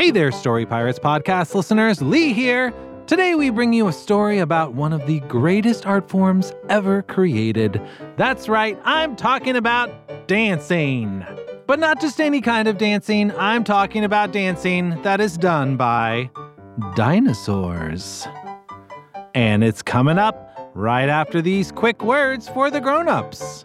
Hey there, Story Pirates podcast listeners. Lee here. Today we bring you a story about one of the greatest art forms ever created. That's right, I'm talking about dancing. But not just any kind of dancing, I'm talking about dancing that is done by dinosaurs. And it's coming up right after these quick words for the grown-ups.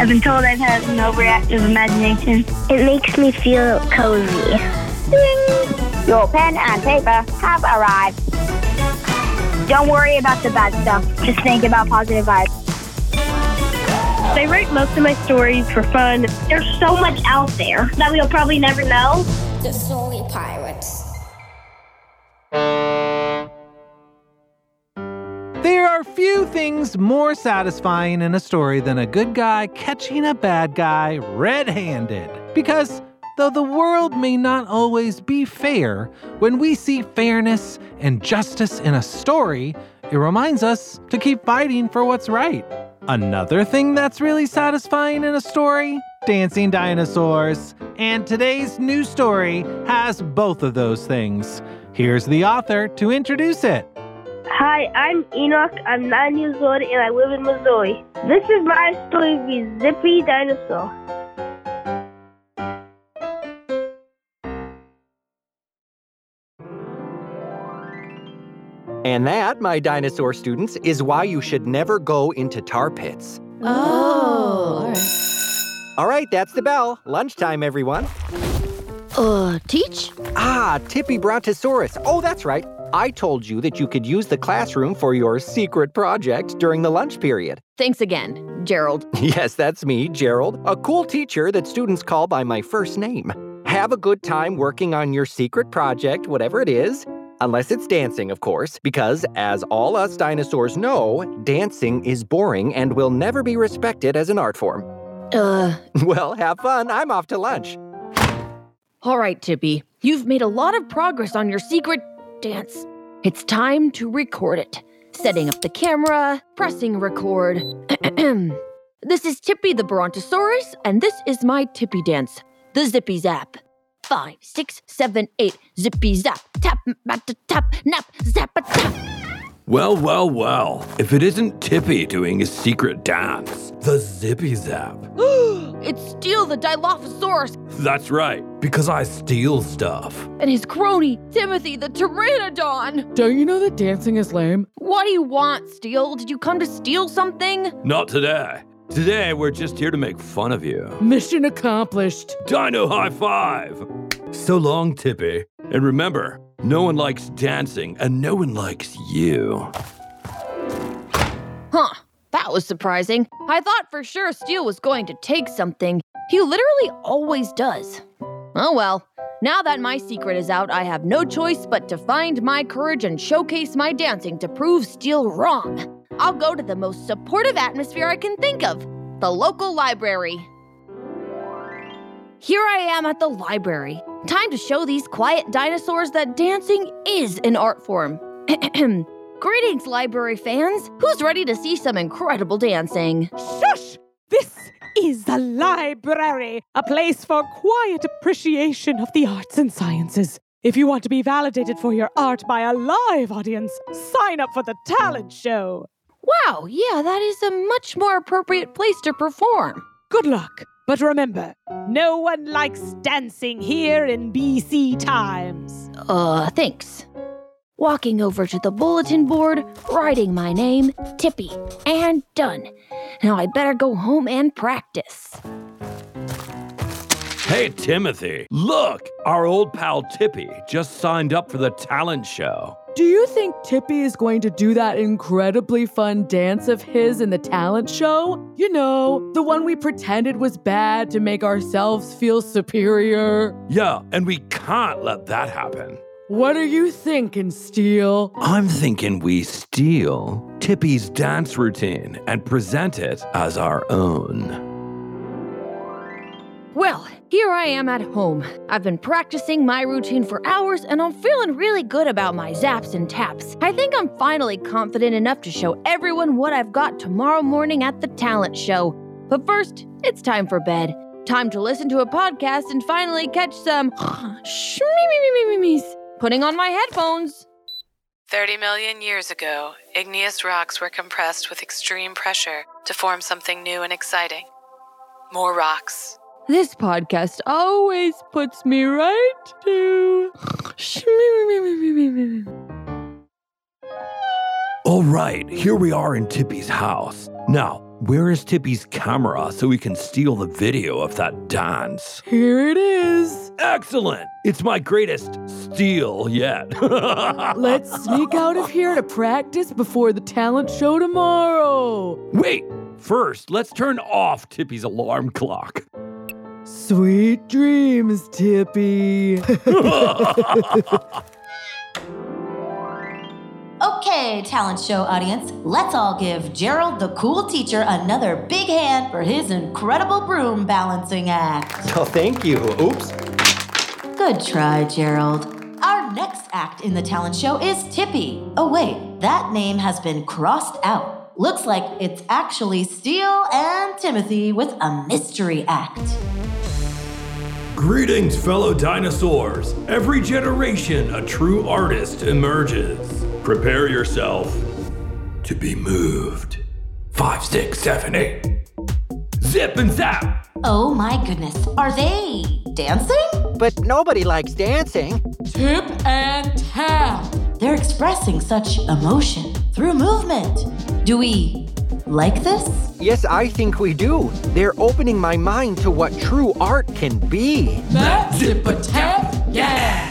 I've been told I've had an overactive imagination. It makes me feel cozy. Ding! Your pen and paper have arrived. Don't worry about the bad stuff. Just think about positive vibes. I write most of my stories for fun. There's so much out there that we'll probably never know. The Story Pirates. Few things more satisfying in a story than a good guy catching a bad guy red handed. Because though the world may not always be fair, when we see fairness and justice in a story, it reminds us to keep fighting for what's right. Another thing that's really satisfying in a story dancing dinosaurs. And today's new story has both of those things. Here's the author to introduce it. Hi, I'm Enoch. I'm nine years old and I live in Missouri. This is my story of Zippy Dinosaur. And that, my dinosaur students, is why you should never go into tar pits. Oh, all right. All right, that's the bell. Lunchtime, everyone. Uh, teach? Ah, Tippy Brontosaurus. Oh, that's right. I told you that you could use the classroom for your secret project during the lunch period. Thanks again, Gerald. Yes, that's me, Gerald, a cool teacher that students call by my first name. Have a good time working on your secret project, whatever it is. Unless it's dancing, of course, because as all us dinosaurs know, dancing is boring and will never be respected as an art form. Uh, Well, have fun. I'm off to lunch. all right, Tippy. You've made a lot of progress on your secret dance. It's time to record it. Setting up the camera, pressing record. this is Tippy the Brontosaurus, and this is my Tippy dance, the Zippy Zap. Five, six, seven, eight, zippy zap, tap, mat, tap, nap, zap, tap. Well, well, well. If it isn't Tippy doing his secret dance, the Zippy Zap. it's Steele the Dilophosaurus That's right, because I steal stuff. and his crony, Timothy the Pteranodon. Don't you know that dancing is lame? What do you want, Steele? Did you come to steal something? Not today. Today, we're just here to make fun of you. Mission accomplished. Dino high five! So long, Tippy. And remember, no one likes dancing, and no one likes you. Huh, that was surprising. I thought for sure Steele was going to take something. He literally always does. Oh well, now that my secret is out, I have no choice but to find my courage and showcase my dancing to prove Steele wrong. I'll go to the most supportive atmosphere I can think of the local library. Here I am at the library. Time to show these quiet dinosaurs that dancing is an art form. Greetings, library fans. Who's ready to see some incredible dancing? Shush! This is the library, a place for quiet appreciation of the arts and sciences. If you want to be validated for your art by a live audience, sign up for the talent show. Wow, yeah, that is a much more appropriate place to perform. Good luck. But remember, no one likes dancing here in BC times. Uh, thanks. Walking over to the bulletin board, writing my name, Tippy, and done. Now I better go home and practice. Hey, Timothy, look! Our old pal Tippy just signed up for the talent show. Do you think Tippy is going to do that incredibly fun dance of his in the talent show? You know, the one we pretended was bad to make ourselves feel superior. Yeah, and we can't let that happen. What are you thinking, Steele? I'm thinking we steal Tippy's dance routine and present it as our own. Well, here I am at home. I've been practicing my routine for hours and I'm feeling really good about my zaps and taps. I think I'm finally confident enough to show everyone what I've got tomorrow morning at the talent show. But first, it's time for bed. Time to listen to a podcast and finally catch some shmeemeemeemeemees. Putting on my headphones. 30 million years ago, igneous rocks were compressed with extreme pressure to form something new and exciting. More rocks. This podcast always puts me right to. All right, here we are in Tippy's house. Now, where is Tippy's camera so we can steal the video of that dance? Here it is. Excellent! It's my greatest steal yet. Let's sneak out of here to practice before the talent show tomorrow. Wait, first, let's turn off Tippy's alarm clock. Sweet dreams, Tippy. Okay, talent show audience, let's all give Gerald the cool teacher another big hand for his incredible broom balancing act. Oh, thank you. Oops. Good try, Gerald. Our next act in the talent show is Tippy. Oh, wait, that name has been crossed out. Looks like it's actually Steele and Timothy with a mystery act. Greetings, fellow dinosaurs. Every generation, a true artist emerges. Prepare yourself to be moved. Five, six, seven, eight. Zip and zap! Oh my goodness, are they dancing? But nobody likes dancing. Tip and tap. They're expressing such emotion through movement. Do we like this? Yes, I think we do. They're opening my mind to what true art can be. That zip a tap, yeah.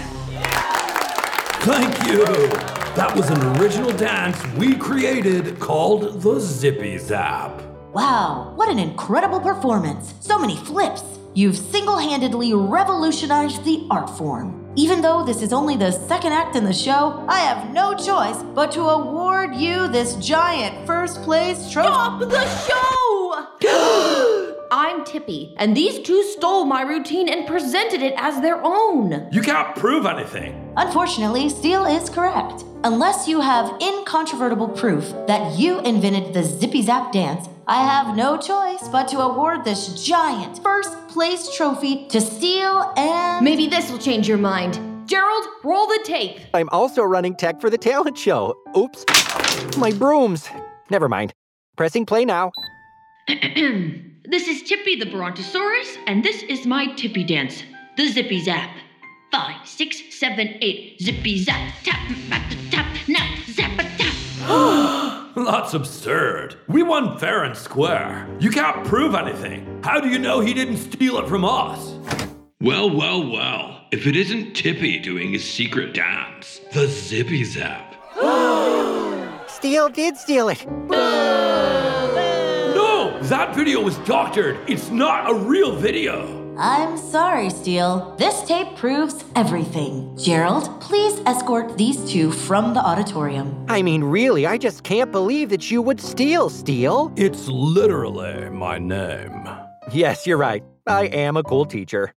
Thank you. That was an original dance we created called the Zippy Zap. Wow, what an incredible performance! So many flips! You've single handedly revolutionized the art form. Even though this is only the second act in the show, I have no choice but to award you this giant first place trophy. Stop the show! I'm Tippy, and these two stole my routine and presented it as their own. You can't prove anything. Unfortunately, Steele is correct. Unless you have incontrovertible proof that you invented the Zippy Zap dance, I have no choice but to award this giant first place trophy to Steele and. Maybe this will change your mind. Gerald, roll the tape. I'm also running tech for the talent show. Oops. My brooms. Never mind. Pressing play now. this is Tippy the Brontosaurus, and this is my Tippy dance, the Zippy Zap. Five, six, seven, eight. Zippy Zap, tap, tap, tap, now, zap, tap. That's absurd. We won fair and square. You can't prove anything. How do you know he didn't steal it from us? Well, well, well. If it isn't Tippy doing his secret dance, the Zippy Zap. Steele did steal it. No! That video was doctored. It's not a real video. I'm sorry, Steele. This tape proves everything. Gerald, please escort these two from the auditorium. I mean, really, I just can't believe that you would steal, Steele. It's literally my name. Yes, you're right. I am a cool teacher.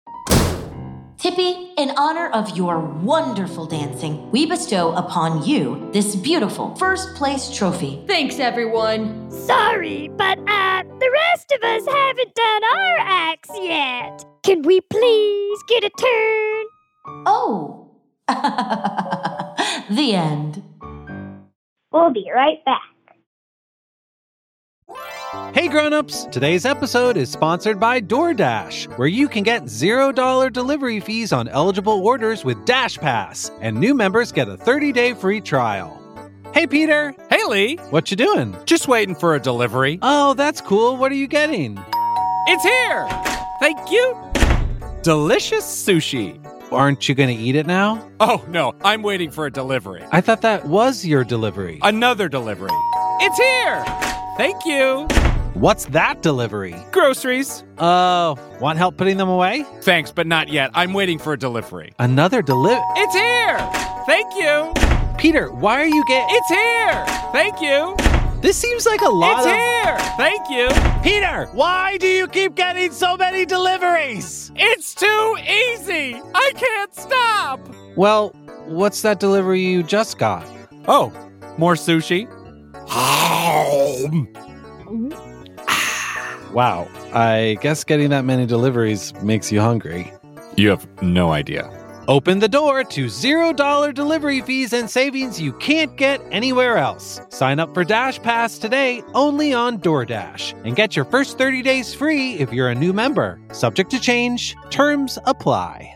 Tippy, in honor of your wonderful dancing, we bestow upon you this beautiful first place trophy. Thanks, everyone. Sorry, but uh, the rest of us haven't done our acts yet. Can we please get a turn? Oh. the end. We'll be right back. Hey grown-ups, today's episode is sponsored by DoorDash, where you can get $0 delivery fees on eligible orders with Dash Pass, and new members get a 30-day free trial. Hey Peter, Hey Lee, what you doing? just waiting for a delivery. Oh, that's cool. What are you getting? It's here! Thank you! Delicious sushi. Aren't you going to eat it now? Oh no, I'm waiting for a delivery. I thought that was your delivery. Another delivery. It's here! Thank you! What's that delivery? Groceries. Oh, want help putting them away? Thanks, but not yet. I'm waiting for a delivery. Another delivery? It's here! Thank you! Peter, why are you getting? It's here! Thank you! This seems like a lot It's of. here! Thank you! Peter, why do you keep getting so many deliveries? It's too easy! I can't stop! Well, what's that delivery you just got? Oh, more sushi? Ah. Wow, I guess getting that many deliveries makes you hungry. You have no idea. Open the door to $0 delivery fees and savings you can't get anywhere else. Sign up for Dash Pass today only on DoorDash and get your first 30 days free if you're a new member. Subject to change, terms apply.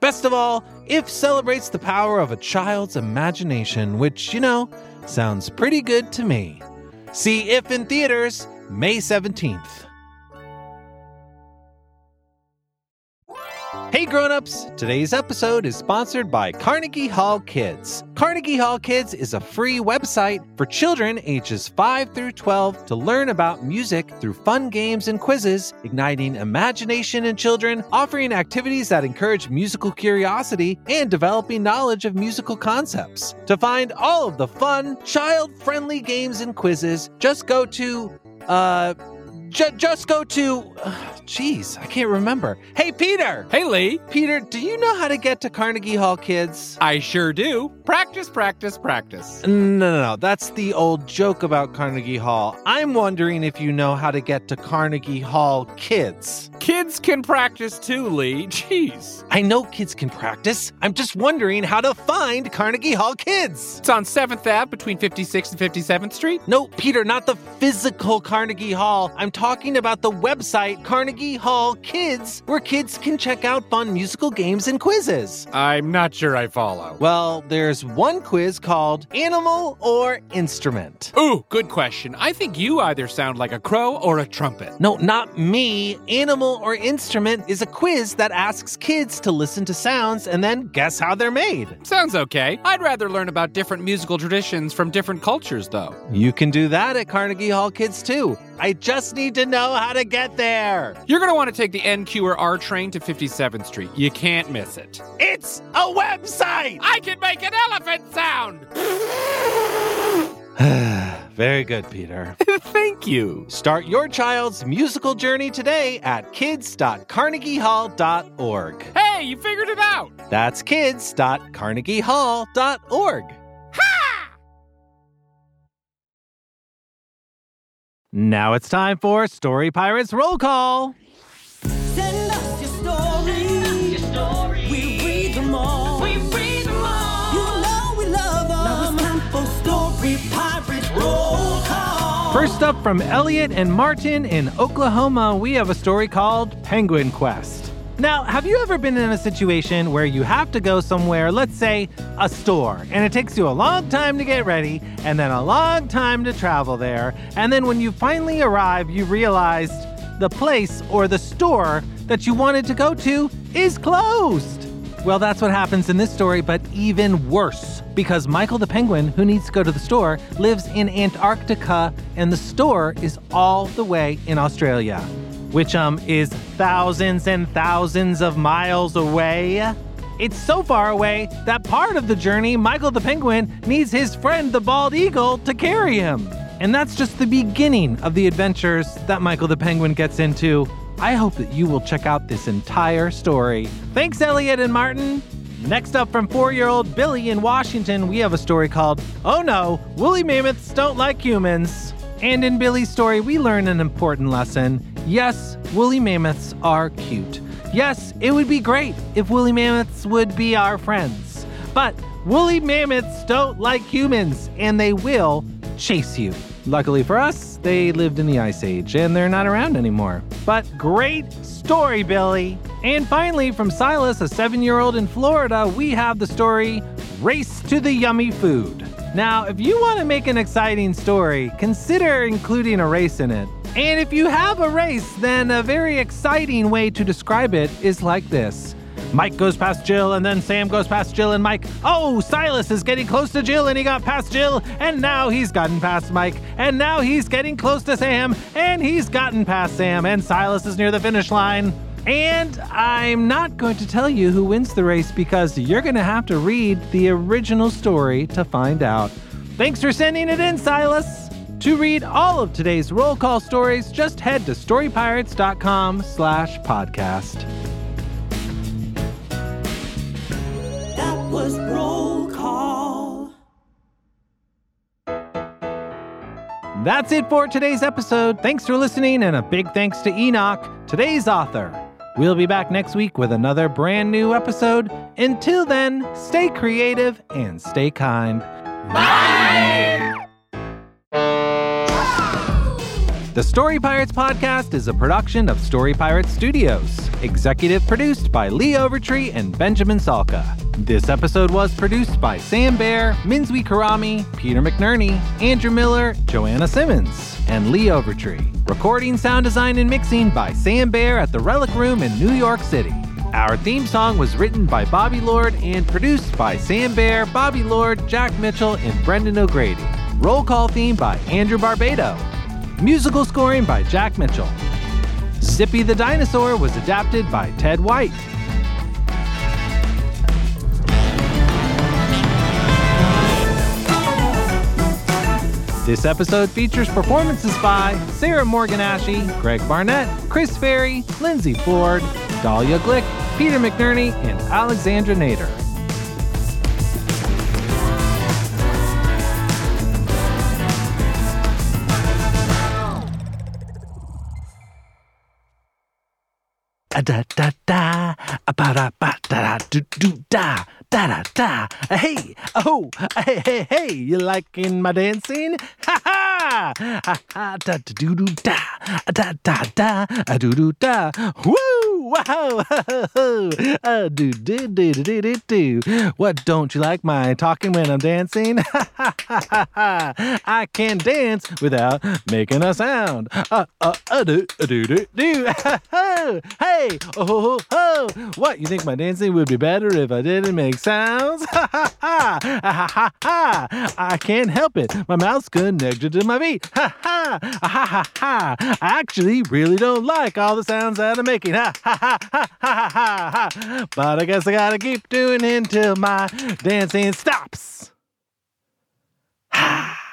Best of all, If celebrates the power of a child's imagination, which, you know, sounds pretty good to me. See If in theaters May 17th. Hey grown-ups, today's episode is sponsored by Carnegie Hall Kids. Carnegie Hall Kids is a free website for children ages 5 through 12 to learn about music through fun games and quizzes, igniting imagination in children, offering activities that encourage musical curiosity, and developing knowledge of musical concepts. To find all of the fun, child-friendly games and quizzes, just go to uh J- just go to. Jeez, I can't remember. Hey, Peter! Hey, Lee. Peter, do you know how to get to Carnegie Hall, kids? I sure do. Practice, practice, practice. No, no, no. That's the old joke about Carnegie Hall. I'm wondering if you know how to get to Carnegie Hall, kids. Kids can practice too, Lee. Jeez. I know kids can practice. I'm just wondering how to find Carnegie Hall kids. It's on 7th Ave between 56th and 57th Street. No, Peter, not the physical Carnegie Hall. I'm talking about the website Carnegie Hall Kids, where kids can check out fun musical games and quizzes. I'm not sure I follow. Well, there's one quiz called Animal or Instrument. Ooh, good question. I think you either sound like a crow or a trumpet. No, not me. Animal or Instrument is a quiz that asks kids to listen to sounds and then guess how they're made. Sounds okay. I'd rather learn about different musical traditions from different cultures, though. You can do that at Carnegie Hall Kids too. I just need to know how to get there. You're going to want to take the NQ or R train to 57th Street. You can't miss it. It's a website! I can make an elephant sound! Very good, Peter. Thank you. Start your child's musical journey today at kids.carnegiehall.org. Hey, you figured it out! That's kids.carnegiehall.org. Now it's time for Story Pirates Roll Call. Send us your story. We read them all. We read them all. You know we love them. Now it's time for Story Pirates Roll Call. First up from Elliot and Martin in Oklahoma, we have a story called Penguin Quest. Now, have you ever been in a situation where you have to go somewhere, let's say a store, and it takes you a long time to get ready and then a long time to travel there, and then when you finally arrive, you realized the place or the store that you wanted to go to is closed? Well, that's what happens in this story, but even worse. Because Michael the penguin, who needs to go to the store, lives in Antarctica, and the store is all the way in Australia, which um is thousands and thousands of miles away. It's so far away that part of the journey, Michael the penguin needs his friend the bald eagle to carry him. And that's just the beginning of the adventures that Michael the penguin gets into. I hope that you will check out this entire story. Thanks, Elliot and Martin. Next up from four year old Billy in Washington, we have a story called Oh No, Woolly Mammoths Don't Like Humans. And in Billy's story, we learn an important lesson. Yes, woolly mammoths are cute. Yes, it would be great if woolly mammoths would be our friends. But woolly mammoths don't like humans, and they will chase you. Luckily for us, they lived in the Ice Age and they're not around anymore. But great story, Billy. And finally, from Silas, a seven year old in Florida, we have the story Race to the Yummy Food. Now, if you want to make an exciting story, consider including a race in it. And if you have a race, then a very exciting way to describe it is like this. Mike goes past Jill, and then Sam goes past Jill and Mike. Oh, Silas is getting close to Jill, and he got past Jill, and now he's gotten past Mike, and now he's getting close to Sam, and he's gotten past Sam, and Silas is near the finish line. And I'm not going to tell you who wins the race because you're going to have to read the original story to find out. Thanks for sending it in, Silas. To read all of today's roll call stories, just head to storypirates.com slash podcast. That was roll call. That's it for today's episode. Thanks for listening, and a big thanks to Enoch, today's author. We'll be back next week with another brand new episode. Until then, stay creative and stay kind. Bye. The Story Pirates podcast is a production of Story Pirates Studios, executive produced by Lee Overtree and Benjamin Salka. This episode was produced by Sam Bear, Minzwi Karami, Peter McNerney, Andrew Miller, Joanna Simmons, and Lee Overtree. Recording, sound design, and mixing by Sam Bear at the Relic Room in New York City. Our theme song was written by Bobby Lord and produced by Sam Bear, Bobby Lord, Jack Mitchell, and Brendan O'Grady. Roll call theme by Andrew Barbado. Musical scoring by Jack Mitchell. Zippy the Dinosaur was adapted by Ted White. This episode features performances by Sarah Morgan Morganashy, Greg Barnett, Chris Ferry, Lindsay Ford, Dahlia Glick, Peter McNerney, and Alexandra Nader. Da da da, a ba da ba da da do do da da da da. Hey, oh, hey hey hey. You liking my dancing? Ha ha, ha ha da do do da, da da da, a do do da. Woo, wow, a do do do do do do. What don't you like my talking when I'm dancing? I can dance without making a sound. Uh uh uh do uh, do do do. Hey, oh ho ho. What you think my dancing would be better if I didn't make sounds? I can't help it. My mouth's connected to my feet. Ha ha ha ha. I actually really don't like all the sounds that I'm making. Ha ha But I guess I gotta keep doing it until my dancing stops. Ha! Ah.